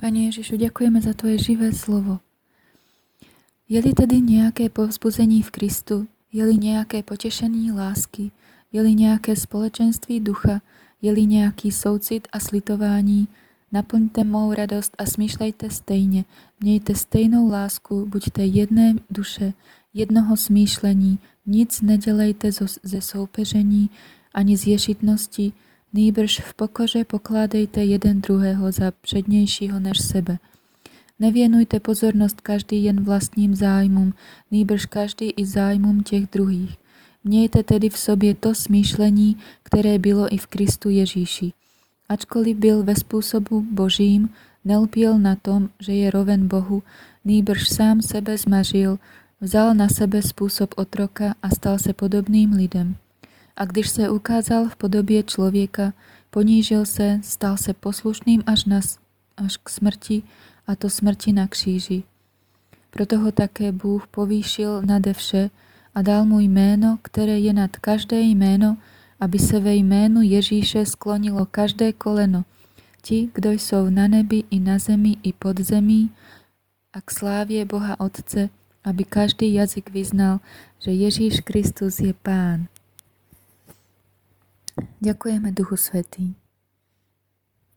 Pane Ježišu, ďakujeme za Tvoje živé slovo. Je li tedy nejaké povzbuzení v Kristu, je li nejaké potešení lásky, je li nejaké společenství ducha, je li nejaký soucit a slitování, naplňte mou radost a smýšlejte stejně, mějte stejnou lásku, buďte jedné duše, jednoho smýšlení, nic nedělejte ze soupeření ani z ješitnosti, Nýbrž v pokoře pokládejte jeden druhého za přednějšího než sebe. Nevěnujte pozornost každý jen vlastním zájmům, nýbrž každý i zájmům těch druhých. Mějte tedy v sobě to smýšlení, které bylo i v Kristu Ježíši. Ačkoliv byl ve způsobu božím, nelpěl na tom, že je roven Bohu, nýbrž sám sebe zmažil, vzal na sebe způsob otroka a stal se podobným lidem a když se ukázal v podobě člověka, ponížil se, stal se poslušným až, na, až k smrti, a to smrti na kříži. Proto ho také Bůh povýšil nade vše a dal mu jméno, které je nad každé jméno, aby se ve jménu Ježíše sklonilo každé koleno, ti, kdo jsou na nebi i na zemi i pod zemí, a k slávě Boha Otce, aby každý jazyk vyznal, že Ježíš Kristus je Pán. Ďakujeme Duchu Svetý.